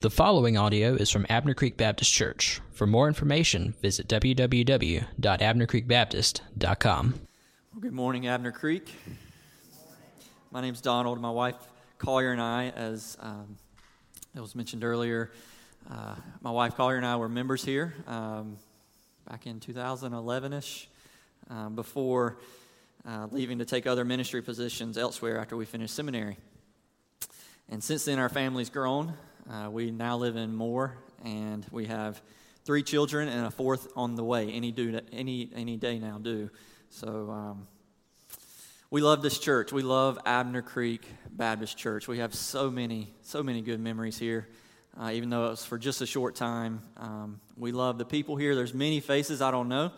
The following audio is from Abner Creek Baptist Church. For more information, visit www.abnercreekbaptist.com. Well, good morning, Abner Creek. My name's Donald. My wife Collier and I, as um, it was mentioned earlier, uh, my wife Collier and I were members here um, back in 2011 ish, um, before uh, leaving to take other ministry positions elsewhere after we finished seminary. And since then, our family's grown. Uh, we now live in Moore, and we have three children and a fourth on the way. Any any any day now do. So um, we love this church. We love Abner Creek Baptist Church. We have so many so many good memories here. Uh, even though it was for just a short time, um, we love the people here. There's many faces I don't know,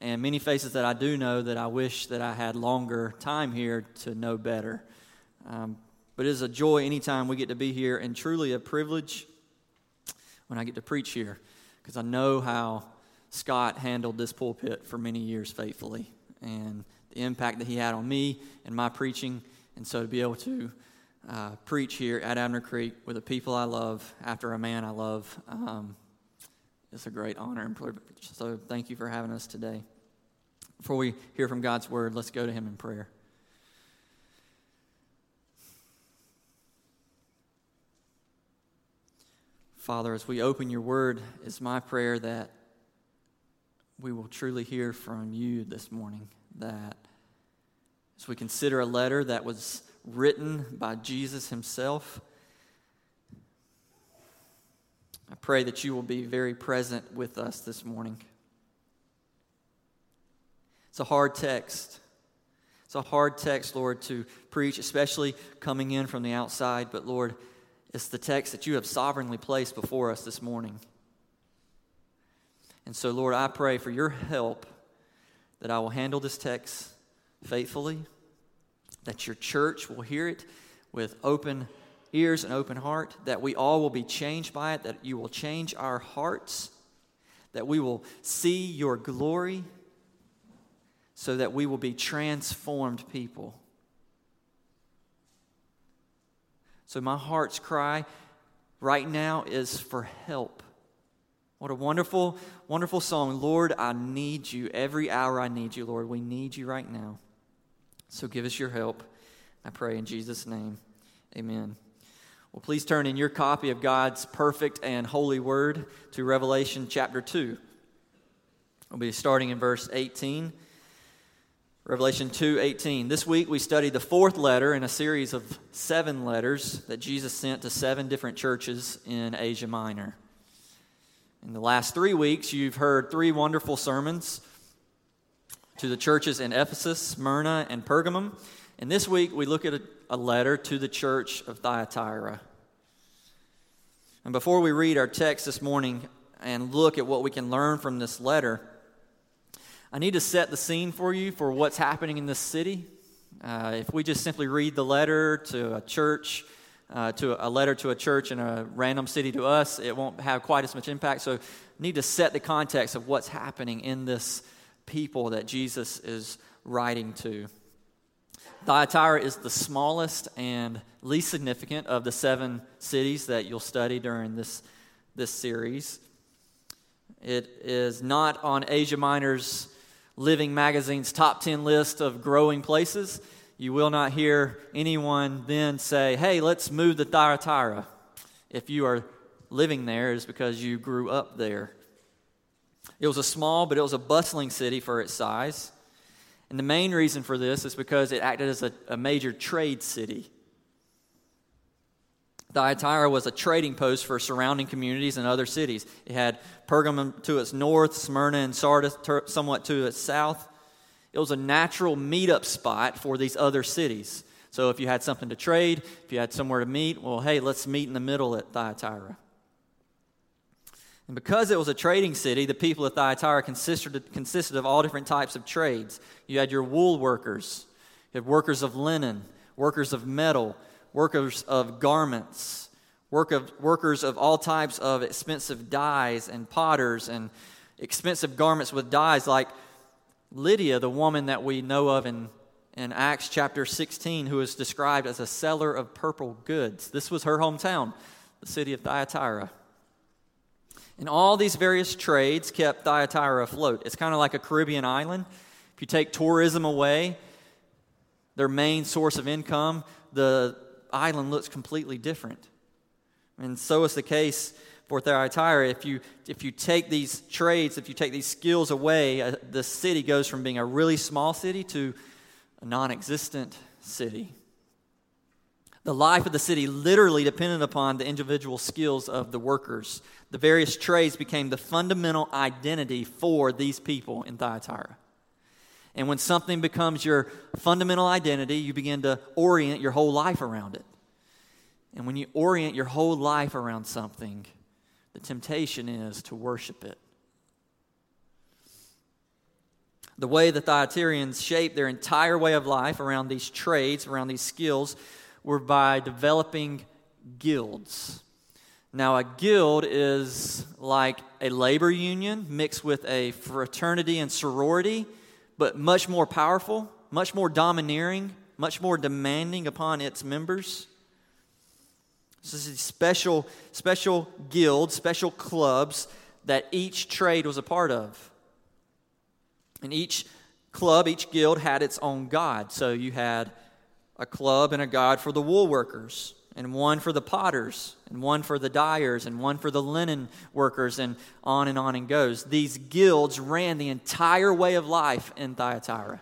and many faces that I do know that I wish that I had longer time here to know better. Um, but it is a joy anytime we get to be here and truly a privilege when I get to preach here because I know how Scott handled this pulpit for many years faithfully and the impact that he had on me and my preaching. And so to be able to uh, preach here at Abner Creek with the people I love after a man I love um, is a great honor and privilege. So thank you for having us today. Before we hear from God's word, let's go to him in prayer. Father, as we open your word, it's my prayer that we will truly hear from you this morning. That as we consider a letter that was written by Jesus himself, I pray that you will be very present with us this morning. It's a hard text. It's a hard text, Lord, to preach, especially coming in from the outside. But, Lord, it's the text that you have sovereignly placed before us this morning. And so, Lord, I pray for your help that I will handle this text faithfully, that your church will hear it with open ears and open heart, that we all will be changed by it, that you will change our hearts, that we will see your glory, so that we will be transformed people. So, my heart's cry right now is for help. What a wonderful, wonderful song. Lord, I need you. Every hour I need you, Lord. We need you right now. So, give us your help. I pray in Jesus' name. Amen. Well, please turn in your copy of God's perfect and holy word to Revelation chapter 2. We'll be starting in verse 18 Revelation 2:18. This week we studied the fourth letter in a series of 7 letters that Jesus sent to seven different churches in Asia Minor. In the last 3 weeks you've heard three wonderful sermons to the churches in Ephesus, Smyrna, and Pergamum. And this week we look at a, a letter to the church of Thyatira. And before we read our text this morning and look at what we can learn from this letter, I need to set the scene for you for what's happening in this city. Uh, if we just simply read the letter to a church, uh, to a letter to a church in a random city to us, it won't have quite as much impact. So, need to set the context of what's happening in this people that Jesus is writing to. Thyatira is the smallest and least significant of the seven cities that you'll study during this, this series. It is not on Asia Minor's Living Magazine's top 10 list of growing places, you will not hear anyone then say, hey, let's move to Thyatira. If you are living there, it's because you grew up there. It was a small, but it was a bustling city for its size. And the main reason for this is because it acted as a, a major trade city. Thyatira was a trading post for surrounding communities and other cities. It had Pergamum to its north, Smyrna and Sardis somewhat to its south. It was a natural meetup spot for these other cities. So if you had something to trade, if you had somewhere to meet, well, hey, let's meet in the middle at Thyatira. And because it was a trading city, the people of Thyatira consisted, consisted of all different types of trades. You had your wool workers, you had workers of linen, workers of metal, workers of garments, work of, workers of all types of expensive dyes and potters and expensive garments with dyes, like Lydia, the woman that we know of in, in Acts chapter 16, who is described as a seller of purple goods. This was her hometown. the city of Thyatira. And all these various trades kept Thyatira afloat. It's kind of like a Caribbean island. If you take tourism away, their main source of income, the island looks completely different. And so is the case for Thyatira. If you, if you take these trades, if you take these skills away, uh, the city goes from being a really small city to a non existent city. The life of the city literally depended upon the individual skills of the workers. The various trades became the fundamental identity for these people in Thyatira. And when something becomes your fundamental identity, you begin to orient your whole life around it. And when you orient your whole life around something, the temptation is to worship it. The way the Thyatirians shaped their entire way of life around these trades, around these skills, were by developing guilds. Now, a guild is like a labor union mixed with a fraternity and sorority, but much more powerful, much more domineering, much more demanding upon its members. This is special, special guilds, special clubs that each trade was a part of. And each club, each guild had its own god. So you had a club and a god for the wool workers, and one for the potters, and one for the dyers, and one for the linen workers, and on and on and goes. These guilds ran the entire way of life in Thyatira.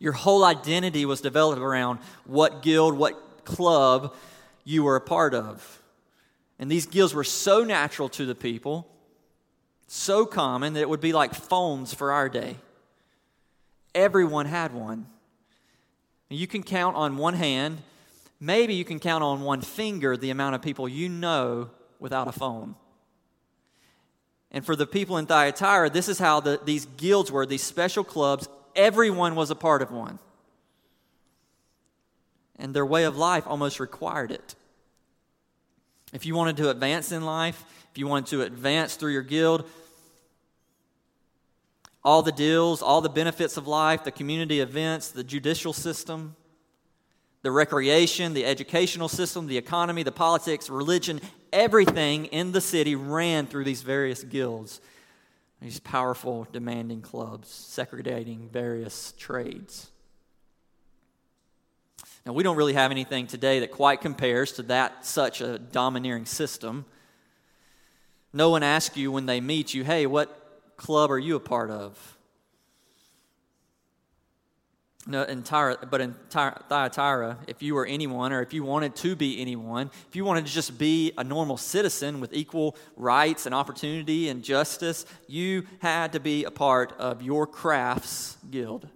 Your whole identity was developed around what guild, what club you were a part of. And these guilds were so natural to the people, so common that it would be like phones for our day. Everyone had one. And You can count on one hand, maybe you can count on one finger the amount of people you know without a phone. And for the people in Thyatira, this is how the, these guilds were, these special clubs. Everyone was a part of one. And their way of life almost required it. If you wanted to advance in life, if you wanted to advance through your guild, all the deals, all the benefits of life, the community events, the judicial system, the recreation, the educational system, the economy, the politics, religion, everything in the city ran through these various guilds, these powerful, demanding clubs, segregating various trades. Now, we don't really have anything today that quite compares to that such a domineering system. No one asks you when they meet you, hey, what club are you a part of? No, entire, but in Thyatira, if you were anyone, or if you wanted to be anyone, if you wanted to just be a normal citizen with equal rights and opportunity and justice, you had to be a part of your crafts guild.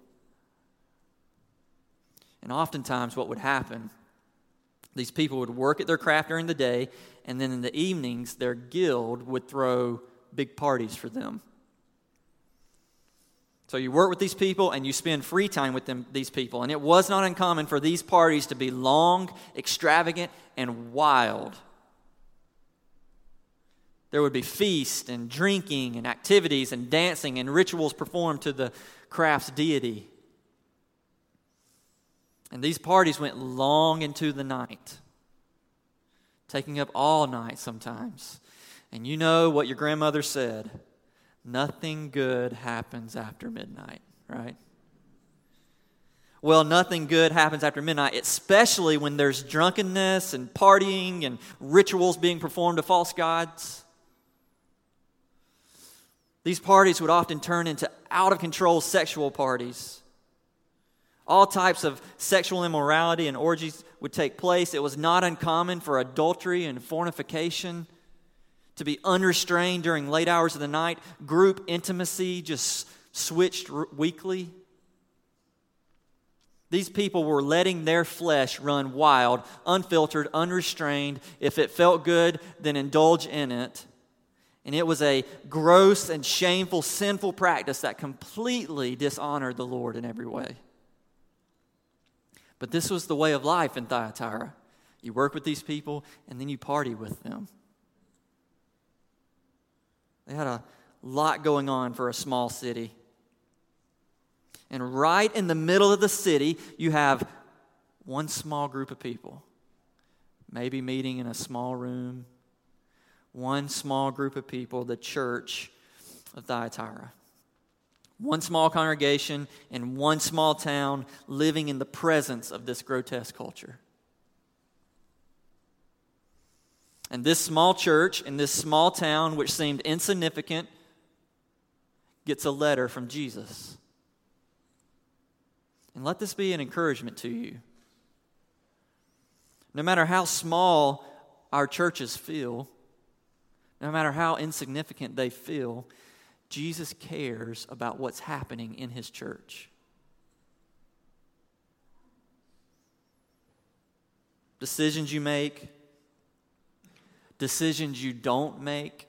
And oftentimes, what would happen, these people would work at their craft during the day, and then in the evenings, their guild would throw big parties for them. So you work with these people and you spend free time with them, these people. And it was not uncommon for these parties to be long, extravagant, and wild. There would be feast and drinking and activities and dancing and rituals performed to the craft's deity. And these parties went long into the night, taking up all night sometimes. And you know what your grandmother said nothing good happens after midnight, right? Well, nothing good happens after midnight, especially when there's drunkenness and partying and rituals being performed to false gods. These parties would often turn into out of control sexual parties. All types of sexual immorality and orgies would take place. It was not uncommon for adultery and fornication to be unrestrained during late hours of the night. Group intimacy just switched weekly. These people were letting their flesh run wild, unfiltered, unrestrained. If it felt good, then indulge in it. And it was a gross and shameful, sinful practice that completely dishonored the Lord in every way. But this was the way of life in Thyatira. You work with these people, and then you party with them. They had a lot going on for a small city. And right in the middle of the city, you have one small group of people. maybe meeting in a small room, one small group of people, the church of Thyatira. One small congregation in one small town living in the presence of this grotesque culture. And this small church in this small town, which seemed insignificant, gets a letter from Jesus. And let this be an encouragement to you. No matter how small our churches feel, no matter how insignificant they feel, Jesus cares about what's happening in his church. Decisions you make, decisions you don't make,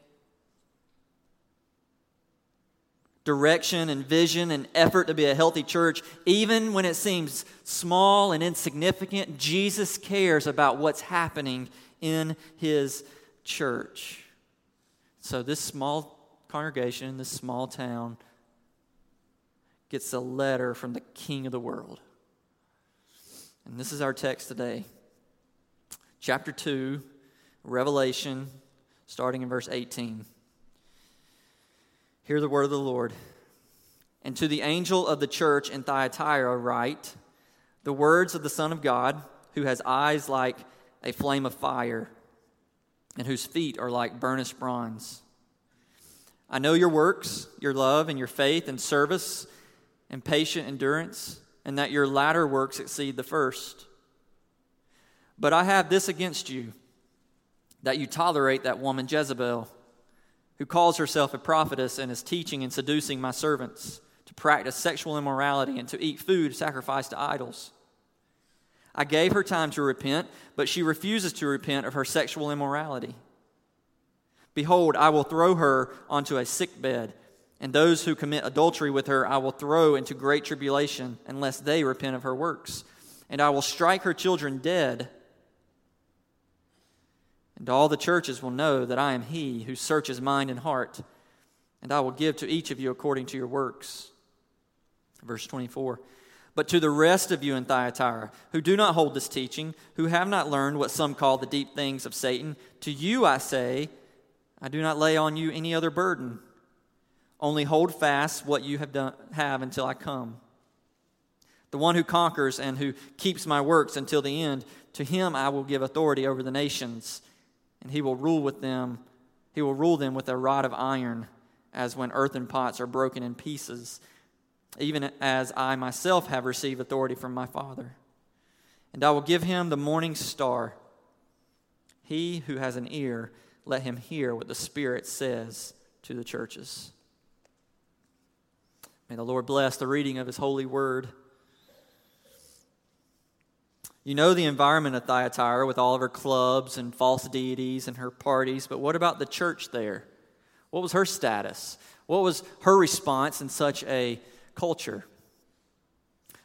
direction and vision and effort to be a healthy church, even when it seems small and insignificant, Jesus cares about what's happening in his church. So, this small congregation, in this small town, gets a letter from the King of the world. And this is our text today. Chapter 2, Revelation, starting in verse 18. Hear the word of the Lord. And to the angel of the church in Thyatira, write the words of the Son of God, who has eyes like a flame of fire, and whose feet are like burnished bronze. I know your works, your love, and your faith, and service, and patient endurance, and that your latter works exceed the first. But I have this against you that you tolerate that woman Jezebel who calls herself a prophetess and is teaching and seducing my servants to practice sexual immorality and to eat food sacrificed to idols. I gave her time to repent, but she refuses to repent of her sexual immorality. Behold, I will throw her onto a sick bed, and those who commit adultery with her I will throw into great tribulation, unless they repent of her works. And I will strike her children dead and all the churches will know that I am he who searches mind and heart, and I will give to each of you according to your works. Verse 24. But to the rest of you in Thyatira, who do not hold this teaching, who have not learned what some call the deep things of Satan, to you I say, I do not lay on you any other burden. Only hold fast what you have, done, have until I come. The one who conquers and who keeps my works until the end, to him I will give authority over the nations and he will rule with them. He will rule them with a rod of iron, as when earthen pots are broken in pieces, even as I myself have received authority from my Father. And I will give him the morning star. He who has an ear, let him hear what the Spirit says to the churches. May the Lord bless the reading of his holy word. You know the environment of Thyatira with all of her clubs and false deities and her parties, but what about the church there? What was her status? What was her response in such a culture?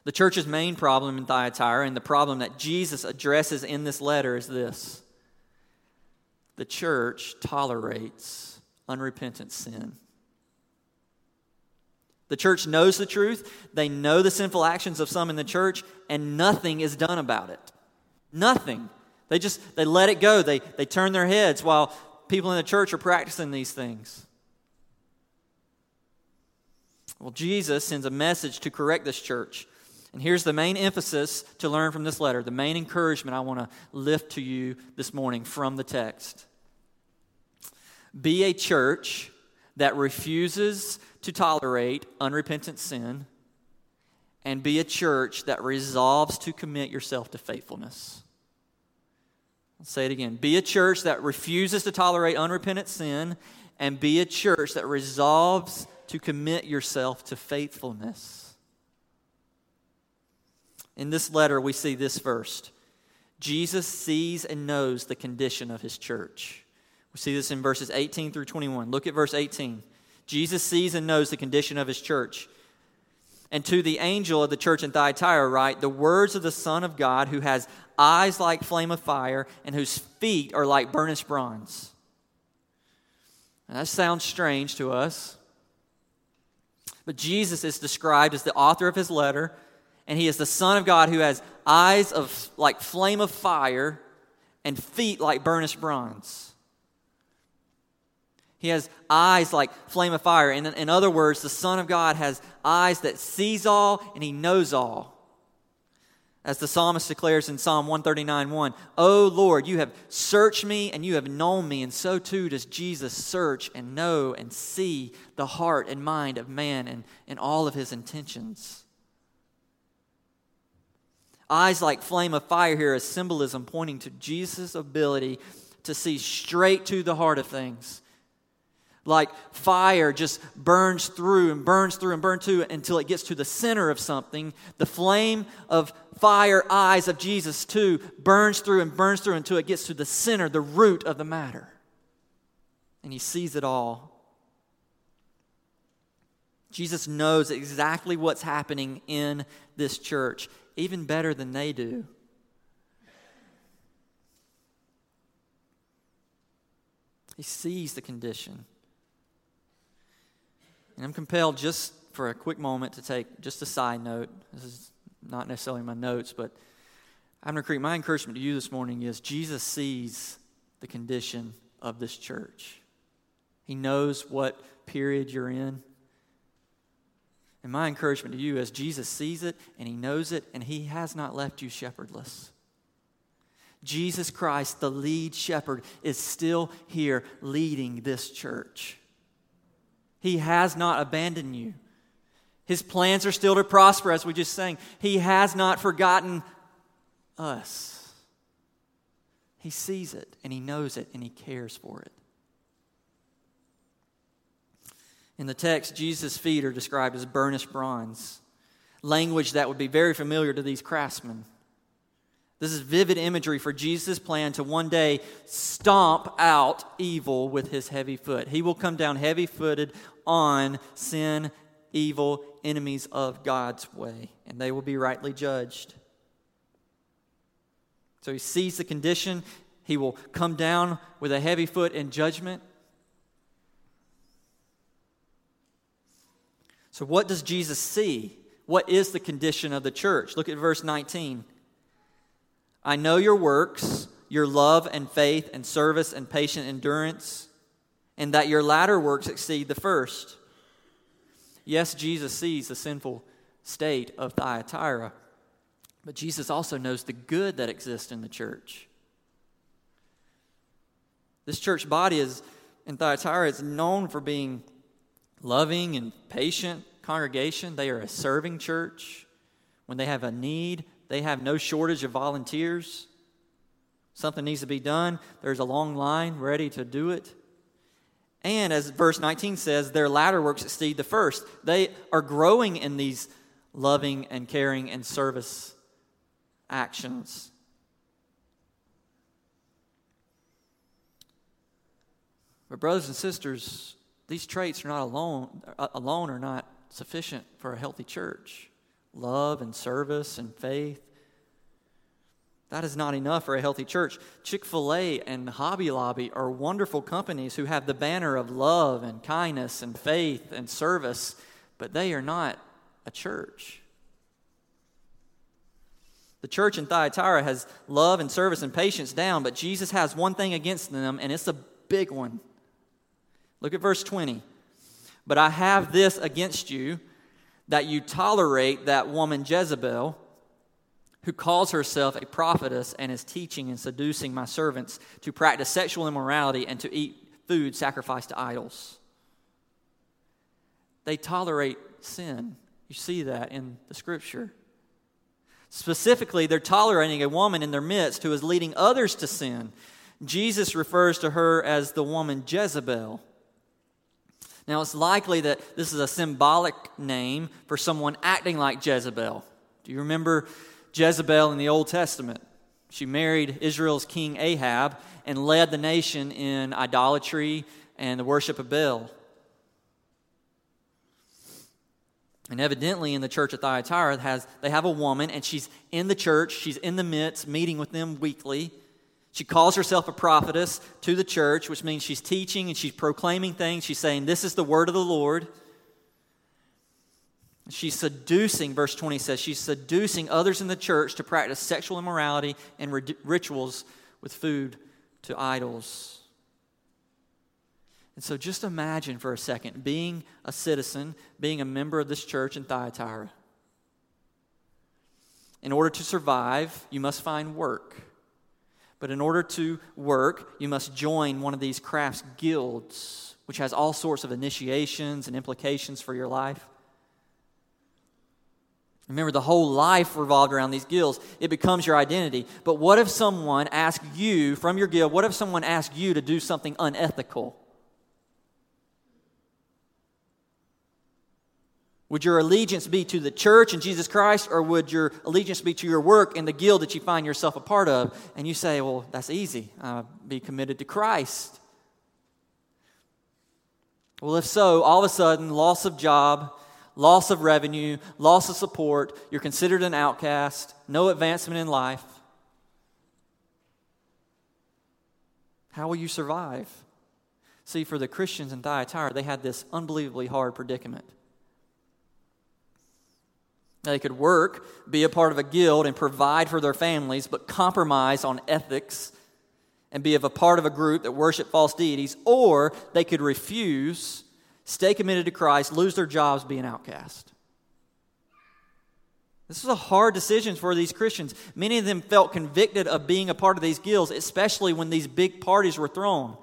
The church's main problem in Thyatira, and the problem that Jesus addresses in this letter, is this the church tolerates unrepentant sin. The church knows the truth. They know the sinful actions of some in the church, and nothing is done about it. Nothing. They just they let it go. They they turn their heads while people in the church are practicing these things. Well, Jesus sends a message to correct this church. And here's the main emphasis to learn from this letter, the main encouragement I want to lift to you this morning from the text. Be a church that refuses to tolerate unrepentant sin and be a church that resolves to commit yourself to faithfulness. I'll say it again. Be a church that refuses to tolerate unrepentant sin and be a church that resolves to commit yourself to faithfulness. In this letter, we see this first Jesus sees and knows the condition of his church. We see this in verses 18 through 21. Look at verse 18. Jesus sees and knows the condition of his church. And to the angel of the church in Thyatira, write the words of the Son of God, who has eyes like flame of fire and whose feet are like burnished bronze. that sounds strange to us. But Jesus is described as the author of his letter, and he is the Son of God who has eyes of like flame of fire and feet like burnished bronze. He has eyes like flame of fire. In, in other words, the Son of God has eyes that sees all and he knows all. As the psalmist declares in Psalm 139 1, O Lord, you have searched me and you have known me, and so too does Jesus search and know and see the heart and mind of man and, and all of his intentions. Eyes like flame of fire here is symbolism pointing to Jesus' ability to see straight to the heart of things like fire just burns through and burns through and burns through until it gets to the center of something. The flame of fire eyes of Jesus, too, burns through and burns through until it gets to the center, the root of the matter. And he sees it all. Jesus knows exactly what's happening in this church, even better than they do. He sees the condition. And I'm compelled just for a quick moment to take just a side note. This is not necessarily my notes, but Abner Creek, my encouragement to you this morning is Jesus sees the condition of this church. He knows what period you're in. And my encouragement to you is Jesus sees it and he knows it and he has not left you shepherdless. Jesus Christ, the lead shepherd, is still here leading this church. He has not abandoned you. His plans are still to prosper, as we just sang. He has not forgotten us. He sees it and he knows it and he cares for it. In the text, Jesus' feet are described as burnished bronze, language that would be very familiar to these craftsmen. This is vivid imagery for Jesus' plan to one day stomp out evil with his heavy foot. He will come down heavy footed on sin, evil, enemies of God's way, and they will be rightly judged. So he sees the condition. He will come down with a heavy foot in judgment. So, what does Jesus see? What is the condition of the church? Look at verse 19. I know your works, your love and faith and service and patient endurance, and that your latter works exceed the first. Yes, Jesus sees the sinful state of Thyatira, but Jesus also knows the good that exists in the church. This church body is in Thyatira is known for being loving and patient congregation. They are a serving church. When they have a need, they have no shortage of volunteers. Something needs to be done, there's a long line ready to do it. And as verse 19 says, their latter works exceed the first. They are growing in these loving and caring and service actions. But, brothers and sisters, these traits are not alone, uh, alone are not sufficient for a healthy church love and service and faith. That is not enough for a healthy church. Chick fil A and Hobby Lobby are wonderful companies who have the banner of love and kindness and faith and service, but they are not a church. The church in Thyatira has love and service and patience down, but Jesus has one thing against them, and it's a big one. Look at verse 20. But I have this against you that you tolerate that woman Jezebel, who calls herself a prophetess and is teaching and seducing my servants to practice sexual immorality and to eat food sacrificed to idols. They tolerate sin. You see that in the scripture. Specifically, they're tolerating a woman in their midst who is leading others to sin. Jesus refers to her as the woman Jezebel. Now, it's likely that this is a symbolic name for someone acting like Jezebel. Do you remember Jezebel in the Old Testament? She married Israel's king Ahab and led the nation in idolatry and the worship of Baal. And evidently, in the church of Thyatira, has, they have a woman, and she's in the church. She's in the midst, meeting with them weekly. She calls herself a prophetess to the church, which means she's teaching and she's proclaiming things. She's saying, This is the word of the Lord. She's seducing, verse 20 says, she's seducing others in the church to practice sexual immorality and rituals with food to idols. And so just imagine for a second being a citizen, being a member of this church in Thyatira. In order to survive, you must find work. But in order to work, you must join one of these crafts guilds, which has all sorts of initiations and implications for your life. Remember, the whole life revolved around these guilds. It becomes your identity. But what if someone asked you from your guild, what if someone asked you to do something unethical? Would your allegiance be to the church and Jesus Christ, or would your allegiance be to your work and the guild that you find yourself a part of? And you say, well, that's easy. Uh, be committed to Christ. Well, if so, all of a sudden, loss of job, loss of revenue, loss of support, you're considered an outcast, no advancement in life. How will you survive? See, for the Christians in Thyatira, they had this unbelievably hard predicament. They could work, be a part of a guild, and provide for their families, but compromise on ethics and be of a part of a group that worship false deities, or they could refuse, stay committed to Christ, lose their jobs, be an outcast. This was a hard decision for these Christians. Many of them felt convicted of being a part of these guilds, especially when these big parties were thrown.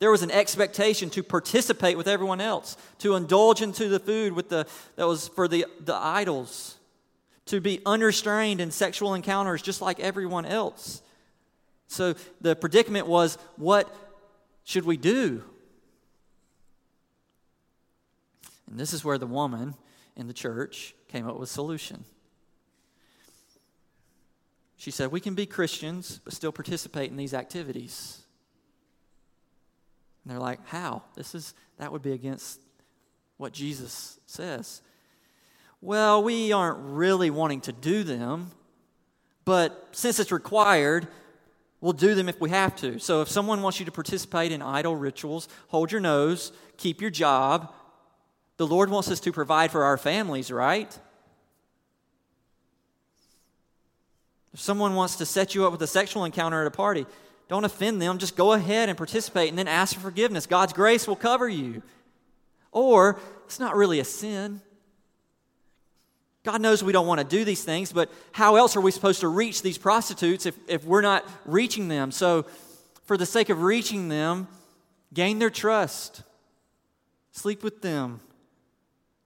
There was an expectation to participate with everyone else, to indulge into the food with the, that was for the, the idols, to be unrestrained in sexual encounters just like everyone else. So the predicament was what should we do? And this is where the woman in the church came up with a solution. She said, We can be Christians, but still participate in these activities. And they're like, How? This is that would be against what Jesus says. Well, we aren't really wanting to do them, but since it's required, we'll do them if we have to. So if someone wants you to participate in idol rituals, hold your nose, keep your job. The Lord wants us to provide for our families, right? If someone wants to set you up with a sexual encounter at a party, don't offend them. Just go ahead and participate and then ask for forgiveness. God's grace will cover you. Or it's not really a sin. God knows we don't want to do these things, but how else are we supposed to reach these prostitutes if, if we're not reaching them? So, for the sake of reaching them, gain their trust, sleep with them,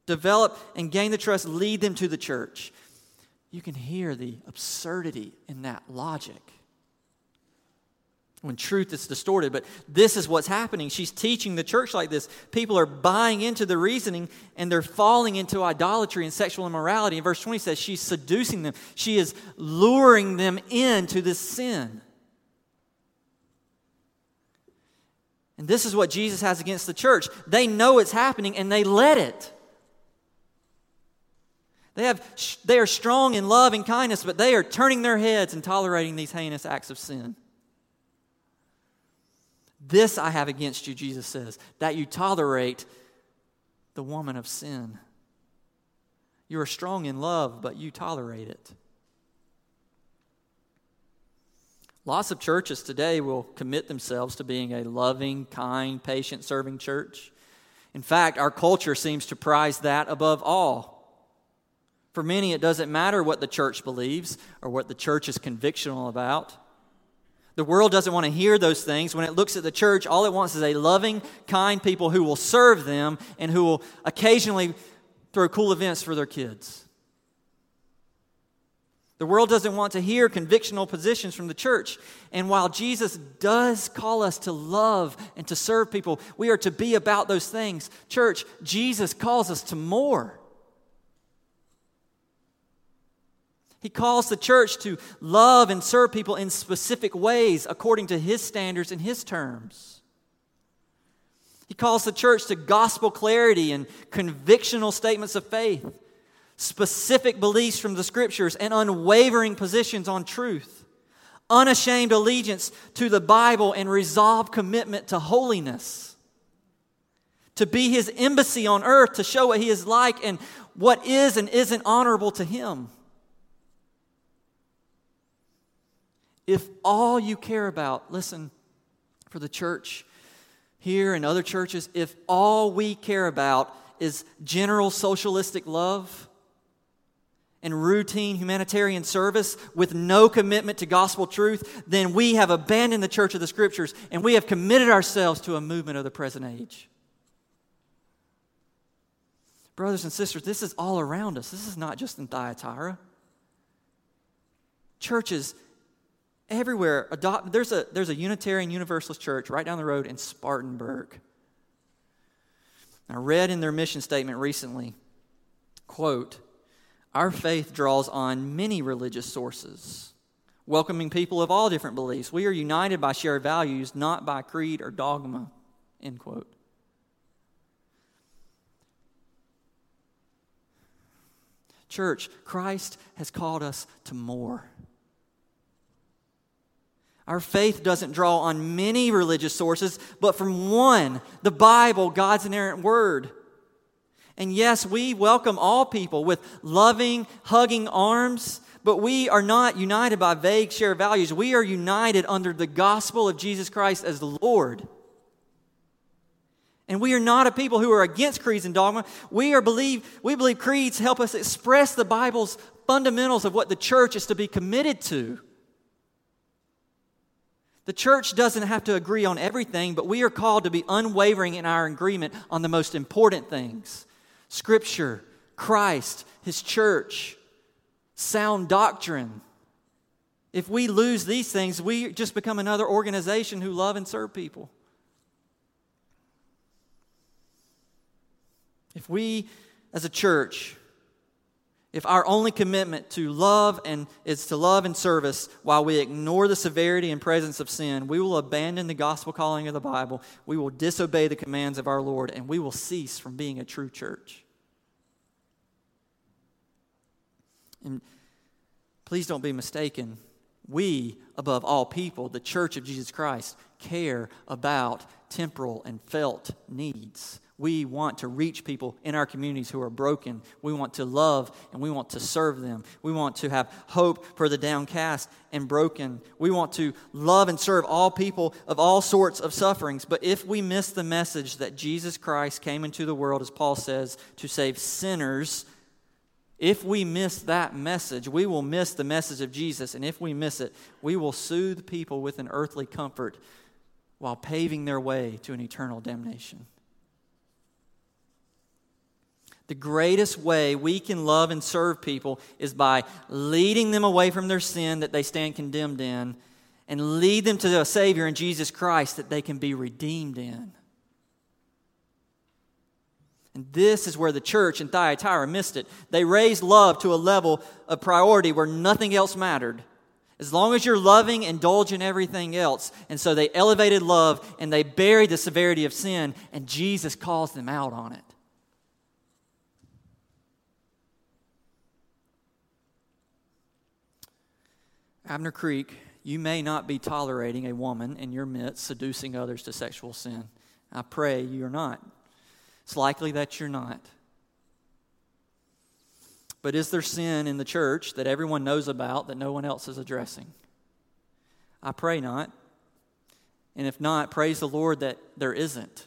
develop and gain the trust, lead them to the church. You can hear the absurdity in that logic when truth is distorted. But this is what's happening. She's teaching the church like this. People are buying into the reasoning and they're falling into idolatry and sexual immorality. And verse 20 says she's seducing them, she is luring them into this sin. And this is what Jesus has against the church. They know it's happening and they let it. They, have, they are strong in love and kindness, but they are turning their heads and tolerating these heinous acts of sin. This I have against you, Jesus says, that you tolerate the woman of sin. You are strong in love, but you tolerate it. Lots of churches today will commit themselves to being a loving, kind, patient, serving church. In fact, our culture seems to prize that above all. For many, it doesn't matter what the church believes or what the church is convictional about. The world doesn't want to hear those things. When it looks at the church, all it wants is a loving, kind people who will serve them and who will occasionally throw cool events for their kids. The world doesn't want to hear convictional positions from the church. And while Jesus does call us to love and to serve people, we are to be about those things. Church, Jesus calls us to more. He calls the church to love and serve people in specific ways according to his standards and his terms. He calls the church to gospel clarity and convictional statements of faith, specific beliefs from the scriptures, and unwavering positions on truth, unashamed allegiance to the Bible, and resolved commitment to holiness. To be his embassy on earth to show what he is like and what is and isn't honorable to him. If all you care about, listen, for the church here and other churches, if all we care about is general socialistic love and routine humanitarian service with no commitment to gospel truth, then we have abandoned the church of the scriptures and we have committed ourselves to a movement of the present age. Brothers and sisters, this is all around us. This is not just in Thyatira. Churches everywhere adopt there's a there's a Unitarian Universalist church right down the road in Spartanburg. I read in their mission statement recently, quote, our faith draws on many religious sources, welcoming people of all different beliefs. We are united by shared values, not by creed or dogma, end quote. Church, Christ has called us to more. Our faith doesn't draw on many religious sources, but from one, the Bible, God's inerrant word. And yes, we welcome all people with loving, hugging arms, but we are not united by vague shared values. We are united under the gospel of Jesus Christ as the Lord. And we are not a people who are against creeds and dogma. We are believe we believe creeds help us express the Bible's fundamentals of what the church is to be committed to. The church doesn't have to agree on everything, but we are called to be unwavering in our agreement on the most important things Scripture, Christ, His church, sound doctrine. If we lose these things, we just become another organization who love and serve people. If we, as a church, if our only commitment to love and is to love and service while we ignore the severity and presence of sin, we will abandon the gospel calling of the Bible, we will disobey the commands of our Lord, and we will cease from being a true church. And please don't be mistaken. We, above all people, the church of Jesus Christ, care about temporal and felt needs. We want to reach people in our communities who are broken. We want to love and we want to serve them. We want to have hope for the downcast and broken. We want to love and serve all people of all sorts of sufferings. But if we miss the message that Jesus Christ came into the world, as Paul says, to save sinners, if we miss that message, we will miss the message of Jesus. And if we miss it, we will soothe people with an earthly comfort while paving their way to an eternal damnation. The greatest way we can love and serve people is by leading them away from their sin that they stand condemned in and lead them to a Savior in Jesus Christ that they can be redeemed in. And this is where the church in Thyatira missed it. They raised love to a level of priority where nothing else mattered. As long as you're loving, indulge in everything else. And so they elevated love and they buried the severity of sin, and Jesus calls them out on it. Abner Creek, you may not be tolerating a woman in your midst seducing others to sexual sin. I pray you're not. It's likely that you're not. But is there sin in the church that everyone knows about that no one else is addressing? I pray not. And if not, praise the Lord that there isn't.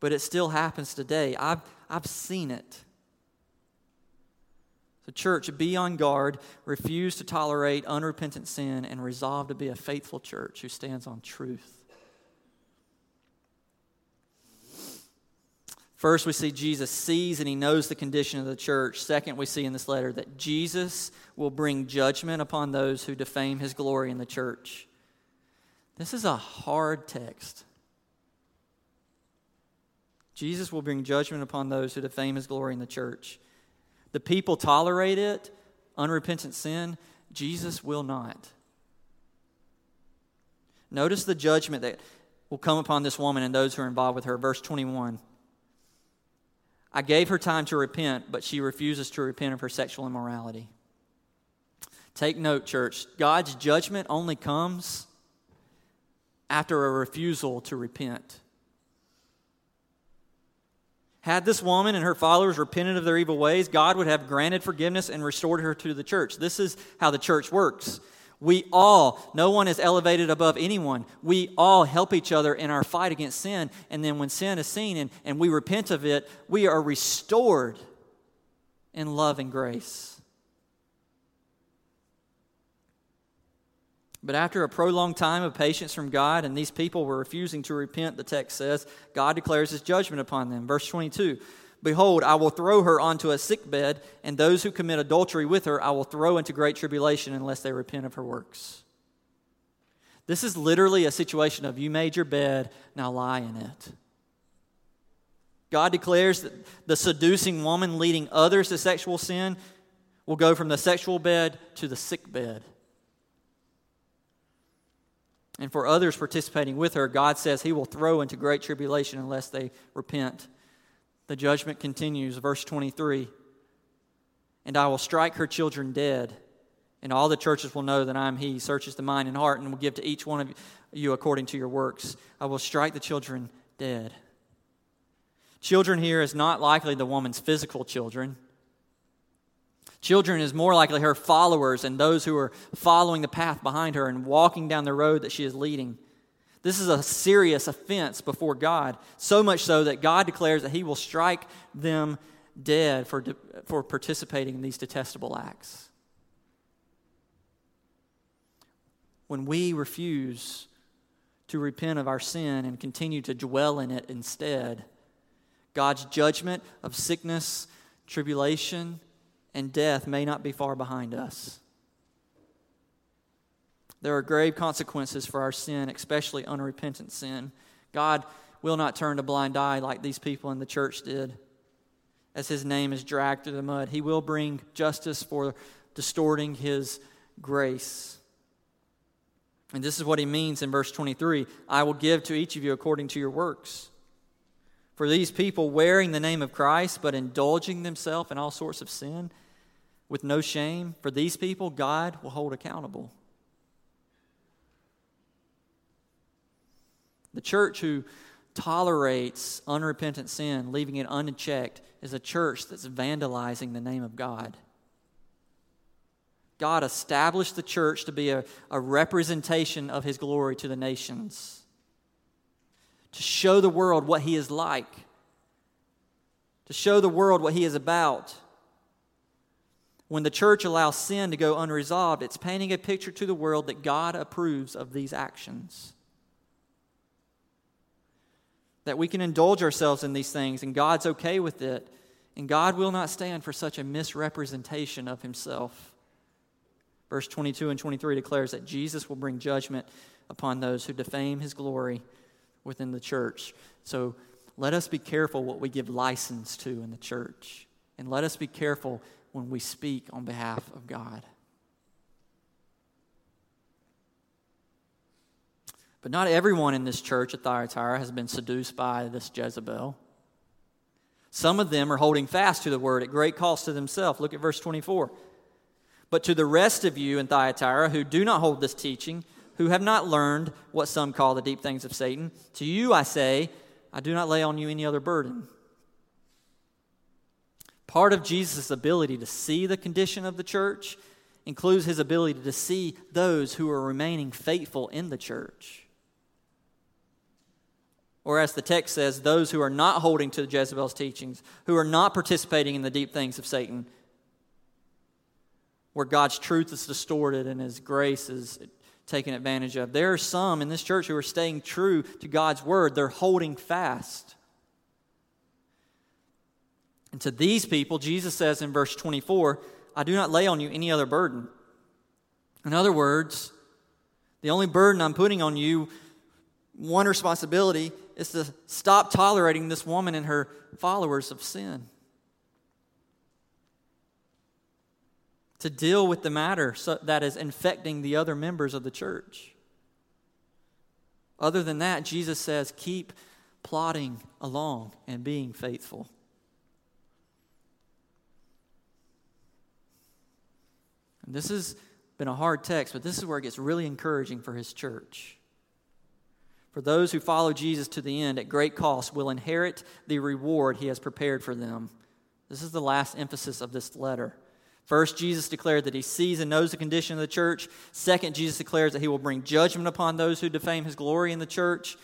But it still happens today. I've, I've seen it. So, church, be on guard, refuse to tolerate unrepentant sin, and resolve to be a faithful church who stands on truth. First, we see Jesus sees and he knows the condition of the church. Second, we see in this letter that Jesus will bring judgment upon those who defame his glory in the church. This is a hard text. Jesus will bring judgment upon those who defame his glory in the church. The people tolerate it, unrepentant sin. Jesus will not. Notice the judgment that will come upon this woman and those who are involved with her. Verse 21. I gave her time to repent, but she refuses to repent of her sexual immorality. Take note, church. God's judgment only comes after a refusal to repent. Had this woman and her followers repented of their evil ways, God would have granted forgiveness and restored her to the church. This is how the church works. We all, no one is elevated above anyone. We all help each other in our fight against sin. And then when sin is seen and, and we repent of it, we are restored in love and grace. But after a prolonged time of patience from God, and these people were refusing to repent, the text says, God declares his judgment upon them. Verse 22 Behold, I will throw her onto a sick bed, and those who commit adultery with her I will throw into great tribulation unless they repent of her works. This is literally a situation of you made your bed, now lie in it. God declares that the seducing woman leading others to sexual sin will go from the sexual bed to the sick bed. And for others participating with her, God says he will throw into great tribulation unless they repent. The judgment continues, verse 23 And I will strike her children dead, and all the churches will know that I am he, searches the mind and heart, and will give to each one of you according to your works. I will strike the children dead. Children here is not likely the woman's physical children. Children is more likely her followers and those who are following the path behind her and walking down the road that she is leading. This is a serious offense before God, so much so that God declares that He will strike them dead for, for participating in these detestable acts. When we refuse to repent of our sin and continue to dwell in it instead, God's judgment of sickness, tribulation, and death may not be far behind us. There are grave consequences for our sin, especially unrepentant sin. God will not turn a blind eye like these people in the church did as his name is dragged through the mud. He will bring justice for distorting his grace. And this is what he means in verse 23 I will give to each of you according to your works. For these people wearing the name of Christ but indulging themselves in all sorts of sin with no shame, for these people, God will hold accountable. The church who tolerates unrepentant sin, leaving it unchecked, is a church that's vandalizing the name of God. God established the church to be a, a representation of his glory to the nations, to show the world what he is like, to show the world what he is about. When the church allows sin to go unresolved, it's painting a picture to the world that God approves of these actions that we can indulge ourselves in these things and God's okay with it. And God will not stand for such a misrepresentation of himself. Verse 22 and 23 declares that Jesus will bring judgment upon those who defame his glory within the church. So let us be careful what we give license to in the church. And let us be careful when we speak on behalf of God. But not everyone in this church at Thyatira has been seduced by this Jezebel. Some of them are holding fast to the word at great cost to themselves. Look at verse 24. But to the rest of you in Thyatira who do not hold this teaching, who have not learned what some call the deep things of Satan, to you I say, I do not lay on you any other burden. Part of Jesus' ability to see the condition of the church includes his ability to see those who are remaining faithful in the church. Or, as the text says, those who are not holding to Jezebel's teachings, who are not participating in the deep things of Satan, where God's truth is distorted and His grace is taken advantage of. There are some in this church who are staying true to God's word, they're holding fast. And to these people, Jesus says in verse 24, I do not lay on you any other burden. In other words, the only burden I'm putting on you, one responsibility, is to stop tolerating this woman and her followers of sin. To deal with the matter that is infecting the other members of the church. Other than that, Jesus says, keep plodding along and being faithful. And this has been a hard text, but this is where it gets really encouraging for his church. For those who follow Jesus to the end at great cost will inherit the reward he has prepared for them. This is the last emphasis of this letter. First, Jesus declared that he sees and knows the condition of the church. Second, Jesus declares that he will bring judgment upon those who defame his glory in the church.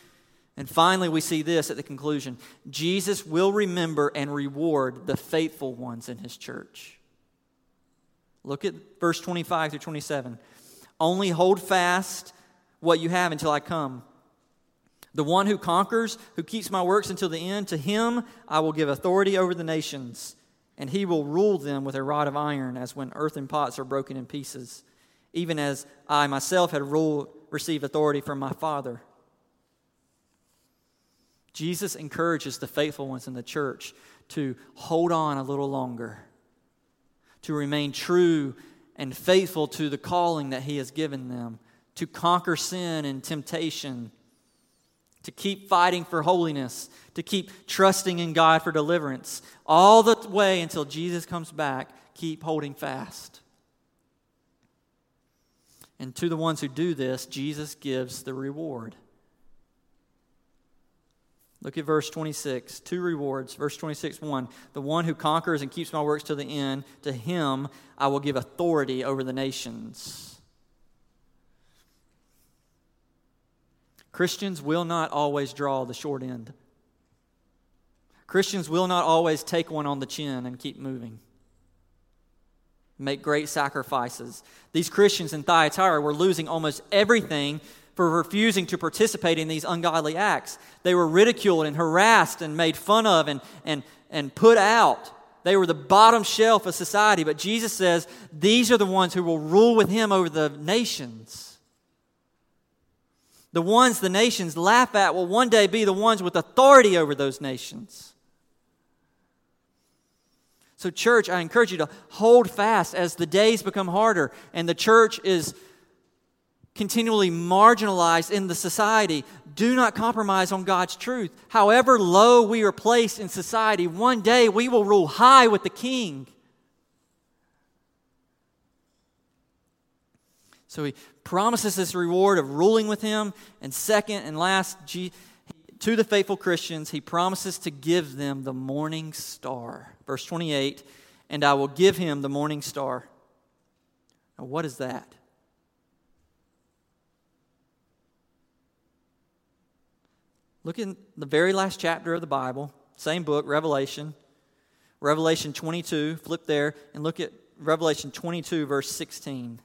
And finally, we see this at the conclusion Jesus will remember and reward the faithful ones in his church. Look at verse 25 through 27. Only hold fast what you have until I come. The one who conquers, who keeps my works until the end, to him I will give authority over the nations and he will rule them with a rod of iron, as when earthen pots are broken in pieces, even as I myself had ruled, received authority from my Father. Jesus encourages the faithful ones in the church to hold on a little longer, to remain true and faithful to the calling that he has given them, to conquer sin and temptation to keep fighting for holiness, to keep trusting in God for deliverance, all the way until Jesus comes back, keep holding fast. And to the ones who do this, Jesus gives the reward. Look at verse 26. Two rewards. Verse 26, 1. The one who conquers and keeps my works to the end, to him I will give authority over the nations. Christians will not always draw the short end. Christians will not always take one on the chin and keep moving. Make great sacrifices. These Christians in Thyatira were losing almost everything for refusing to participate in these ungodly acts. They were ridiculed and harassed and made fun of and, and, and put out. They were the bottom shelf of society. But Jesus says these are the ones who will rule with him over the nations. The ones the nations laugh at will one day be the ones with authority over those nations. So, church, I encourage you to hold fast as the days become harder and the church is continually marginalized in the society. Do not compromise on God's truth. However low we are placed in society, one day we will rule high with the King. So he promises this reward of ruling with him. And second and last, to the faithful Christians, he promises to give them the morning star. Verse 28 And I will give him the morning star. Now, what is that? Look in the very last chapter of the Bible, same book, Revelation. Revelation 22, flip there and look at Revelation 22, verse 16.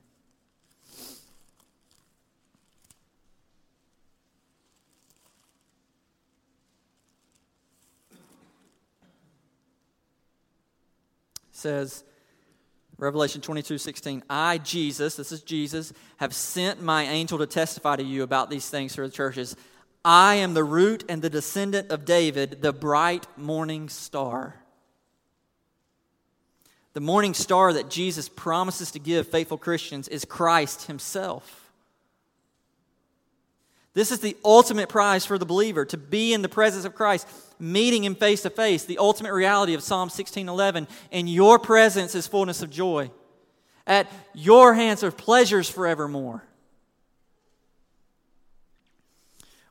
says, Revelation 22 16, I, Jesus, this is Jesus, have sent my angel to testify to you about these things for the churches. I am the root and the descendant of David, the bright morning star. The morning star that Jesus promises to give faithful Christians is Christ Himself. This is the ultimate prize for the believer to be in the presence of Christ, meeting him face to face, the ultimate reality of Psalm 16:11. In your presence is fullness of joy. At your hands are pleasures forevermore.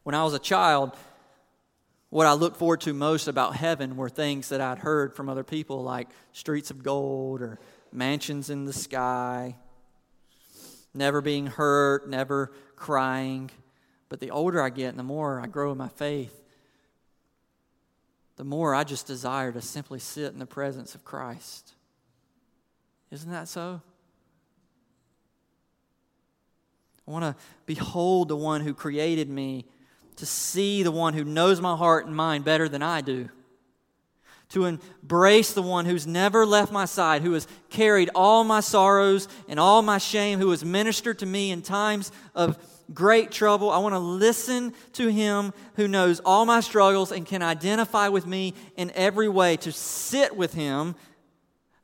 When I was a child, what I looked forward to most about heaven were things that I'd heard from other people, like streets of gold or mansions in the sky, never being hurt, never crying. But the older I get and the more I grow in my faith, the more I just desire to simply sit in the presence of Christ. Isn't that so? I want to behold the one who created me, to see the one who knows my heart and mind better than I do, to embrace the one who's never left my side, who has carried all my sorrows and all my shame, who has ministered to me in times of great trouble. I want to listen to him who knows all my struggles and can identify with me in every way, to sit with him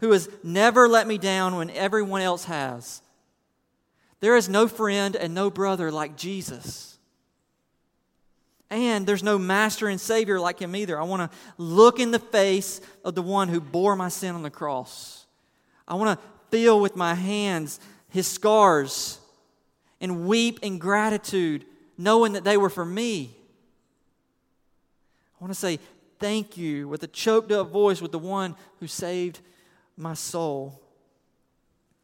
who has never let me down when everyone else has. There is no friend and no brother like Jesus. And there's no master and savior like him either. I want to look in the face of the one who bore my sin on the cross. I want to feel with my hands his scars and weep in gratitude, knowing that they were for me. I want to say thank you with a choked up voice with the one who saved my soul.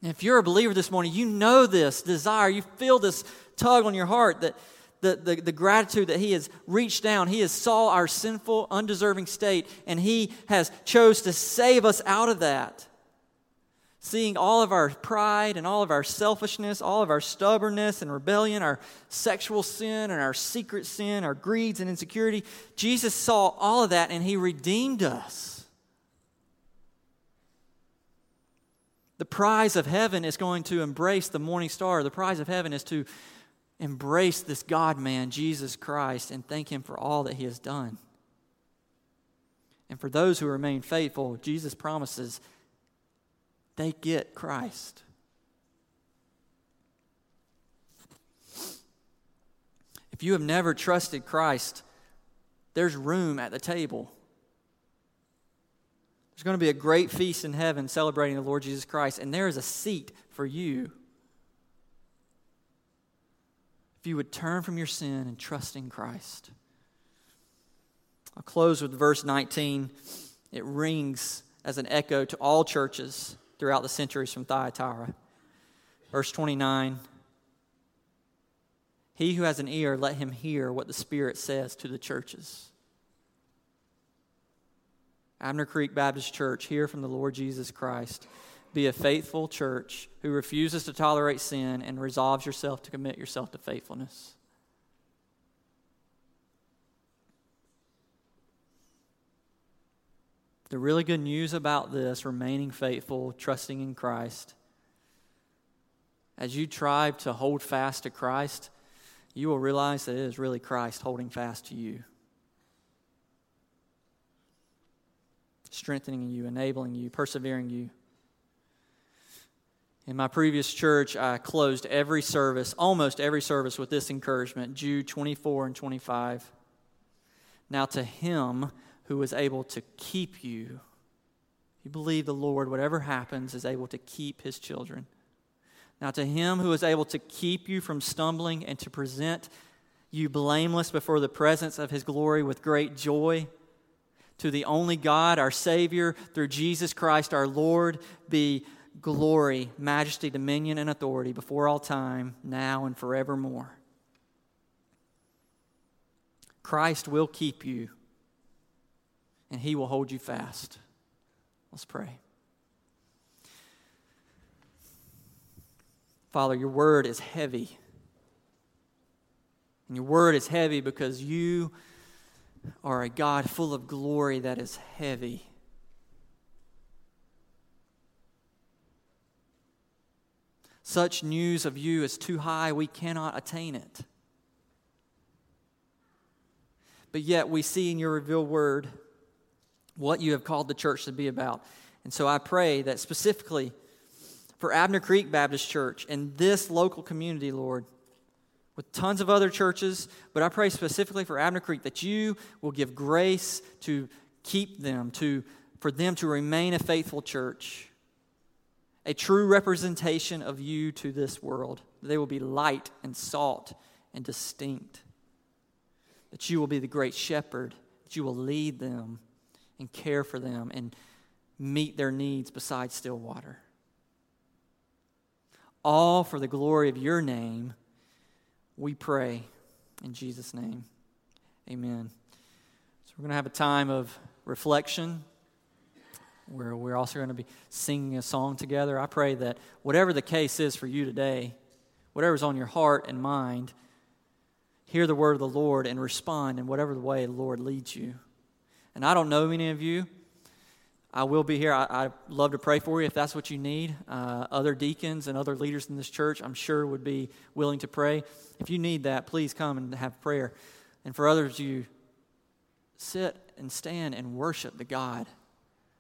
if you're a believer this morning, you know this desire, you feel this tug on your heart that the, the, the, gratitude that he has reached down. He has saw our sinful undeserving state and he has chose to save us out of that. Seeing all of our pride and all of our selfishness all of our stubbornness and rebellion our sexual sin and our secret sin our greeds and insecurity jesus saw all of that and he redeemed us. The prize of heaven is going to embrace the morning star. The prize of heaven is to embrace this God man, Jesus Christ, and thank Him for all that He has done. And for those who remain faithful, Jesus promises they get Christ. If you have never trusted Christ, there's room at the table. There's going to be a great feast in heaven celebrating the Lord Jesus Christ, and there is a seat for you if you would turn from your sin and trust in Christ. I'll close with verse 19. It rings as an echo to all churches throughout the centuries from Thyatira. Verse 29 He who has an ear, let him hear what the Spirit says to the churches. Abner Creek Baptist Church, hear from the Lord Jesus Christ. Be a faithful church who refuses to tolerate sin and resolves yourself to commit yourself to faithfulness. The really good news about this, remaining faithful, trusting in Christ, as you try to hold fast to Christ, you will realize that it is really Christ holding fast to you. Strengthening you, enabling you, persevering you. In my previous church, I closed every service, almost every service, with this encouragement Jude 24 and 25. Now, to him who is able to keep you, you believe the Lord, whatever happens, is able to keep his children. Now, to him who is able to keep you from stumbling and to present you blameless before the presence of his glory with great joy, to the only God, our Savior, through Jesus Christ our Lord, be glory, majesty, dominion, and authority before all time, now and forevermore. Christ will keep you, and he will hold you fast. Let's pray. Father, your word is heavy. And your word is heavy because you are a God full of glory that is heavy. Such news of you is too high, we cannot attain it. But yet we see in your revealed word what you have called the church to be about. And so I pray that specifically for Abner Creek Baptist Church and this local community, Lord, with tons of other churches, but I pray specifically for Abner Creek that you will give grace to keep them, to, for them to remain a faithful church a true representation of you to this world. They will be light and salt and distinct. That you will be the great shepherd, that you will lead them and care for them and meet their needs beside still water. All for the glory of your name, we pray in Jesus' name. Amen. So we're going to have a time of reflection where we're also going to be singing a song together. I pray that whatever the case is for you today, whatever's on your heart and mind, hear the word of the Lord and respond in whatever the way the Lord leads you. And I don't know many of you. I will be here. I, I love to pray for you if that's what you need. Uh, other deacons and other leaders in this church, I'm sure, would be willing to pray. If you need that, please come and have prayer. And for others, you sit and stand and worship the God